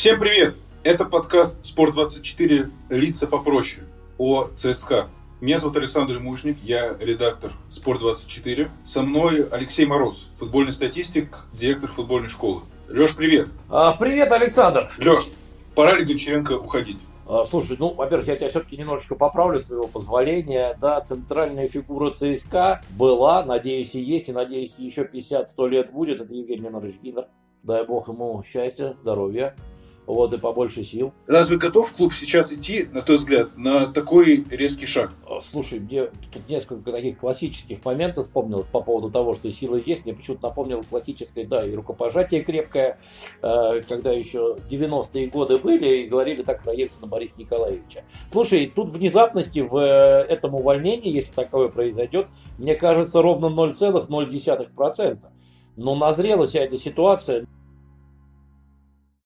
Всем привет! Это подкаст «Спорт24. Лица попроще» о ЦСКА. Меня зовут Александр Мужник, я редактор «Спорт24». Со мной Алексей Мороз, футбольный статистик, директор футбольной школы. Леш, привет! А, привет, Александр! Леш, пора ли Гончаренко уходить? А, слушай, ну, во-первых, я тебя все-таки немножечко поправлю, с твоего позволения. Да, центральная фигура ЦСКА была, надеюсь, и есть, и надеюсь, еще 50-100 лет будет. Это Евгений Леонидович Гиннер. Дай бог ему счастья, здоровья вот, и побольше сил. Разве готов клуб сейчас идти, на твой взгляд, на такой резкий шаг? А, слушай, мне тут несколько таких классических моментов вспомнилось по поводу того, что сила есть. Мне почему-то напомнило классическое, да, и рукопожатие крепкое, э, когда еще 90-е годы были и говорили так про Ельцина Бориса Николаевича. Слушай, тут внезапности в э, этом увольнении, если такое произойдет, мне кажется, ровно 0,0%. Но назрела вся эта ситуация